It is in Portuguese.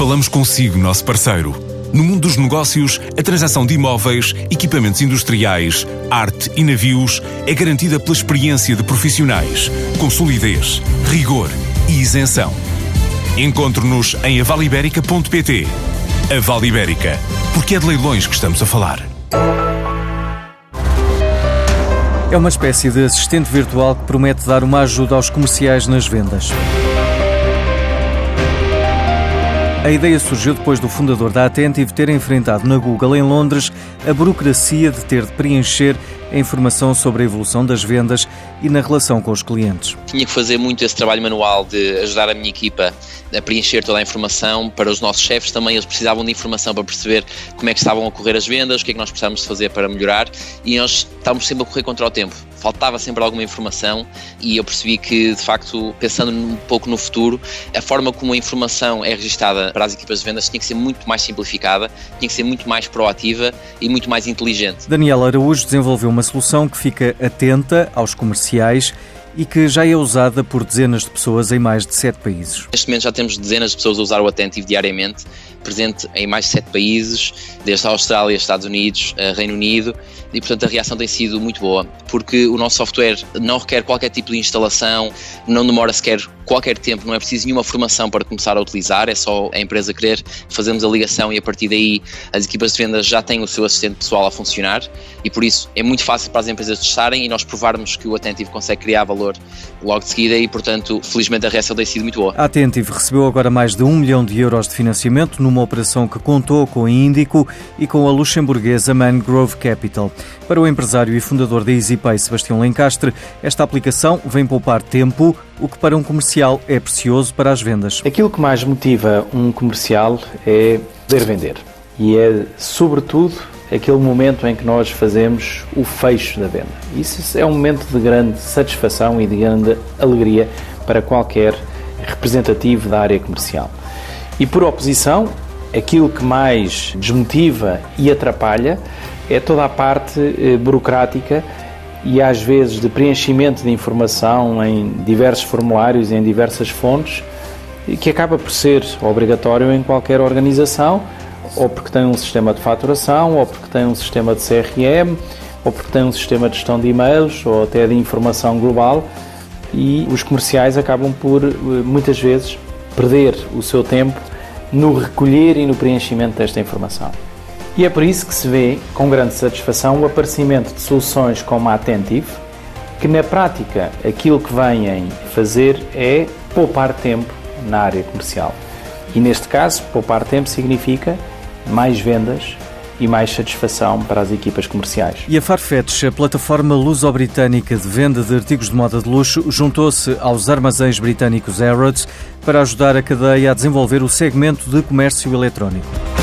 Falamos consigo, nosso parceiro. No mundo dos negócios, a transação de imóveis, equipamentos industriais, arte e navios é garantida pela experiência de profissionais, com solidez, rigor e isenção. Encontre-nos em avaliberica.pt. A Vale Ibérica, porque é de leilões que estamos a falar. É uma espécie de assistente virtual que promete dar uma ajuda aos comerciais nas vendas. A ideia surgiu depois do fundador da Attentive ter enfrentado na Google em Londres a burocracia de ter de preencher a informação sobre a evolução das vendas e na relação com os clientes. Tinha que fazer muito esse trabalho manual de ajudar a minha equipa a preencher toda a informação para os nossos chefes também eles precisavam de informação para perceber como é que estavam a correr as vendas, o que é que nós precisávamos fazer para melhorar e nós estávamos sempre a correr contra o tempo faltava sempre alguma informação e eu percebi que, de facto, pensando um pouco no futuro, a forma como a informação é registada para as equipas de vendas tinha que ser muito mais simplificada, tinha que ser muito mais proativa e muito mais inteligente. Daniel Araújo desenvolveu uma solução que fica atenta aos comerciais e que já é usada por dezenas de pessoas em mais de sete países. Neste momento já temos dezenas de pessoas a usar o Attentive diariamente, presente em mais de sete países, desde a Austrália, Estados Unidos, Reino Unido, e portanto a reação tem sido muito boa, porque o nosso software não requer qualquer tipo de instalação, não demora sequer qualquer tempo, não é preciso nenhuma formação para começar a utilizar, é só a empresa querer, fazemos a ligação e a partir daí as equipas de vendas já têm o seu assistente pessoal a funcionar e por isso é muito fácil para as empresas testarem e nós provarmos que o Attentive consegue criar valor logo de seguida e portanto felizmente a reação tem sido muito boa. A Attentive recebeu agora mais de um milhão de euros de financiamento numa operação que contou com a Índico e com a luxemburguesa Mangrove Capital. Para o empresário e fundador da EasyPay, Sebastião Lencastre, esta aplicação vem poupar tempo, o que para um comercial é precioso para as vendas. Aquilo que mais motiva um comercial é poder vender. E é, sobretudo, aquele momento em que nós fazemos o fecho da venda. Isso é um momento de grande satisfação e de grande alegria para qualquer representativo da área comercial. E por oposição, aquilo que mais desmotiva e atrapalha é toda a parte eh, burocrática e às vezes de preenchimento de informação em diversos formulários, em diversas fontes, que acaba por ser obrigatório em qualquer organização, ou porque tem um sistema de faturação, ou porque tem um sistema de CRM, ou porque tem um sistema de gestão de e-mails, ou até de informação global, e os comerciais acabam por eh, muitas vezes perder o seu tempo no recolher e no preenchimento desta informação. E é por isso que se vê com grande satisfação o aparecimento de soluções como a Attentive, que na prática aquilo que vêm fazer é poupar tempo na área comercial. E neste caso, poupar tempo significa mais vendas e mais satisfação para as equipas comerciais. E a Farfetch, a plataforma luso-britânica de venda de artigos de moda de luxo, juntou-se aos armazéns britânicos Harrods para ajudar a cadeia a desenvolver o segmento de comércio eletrónico.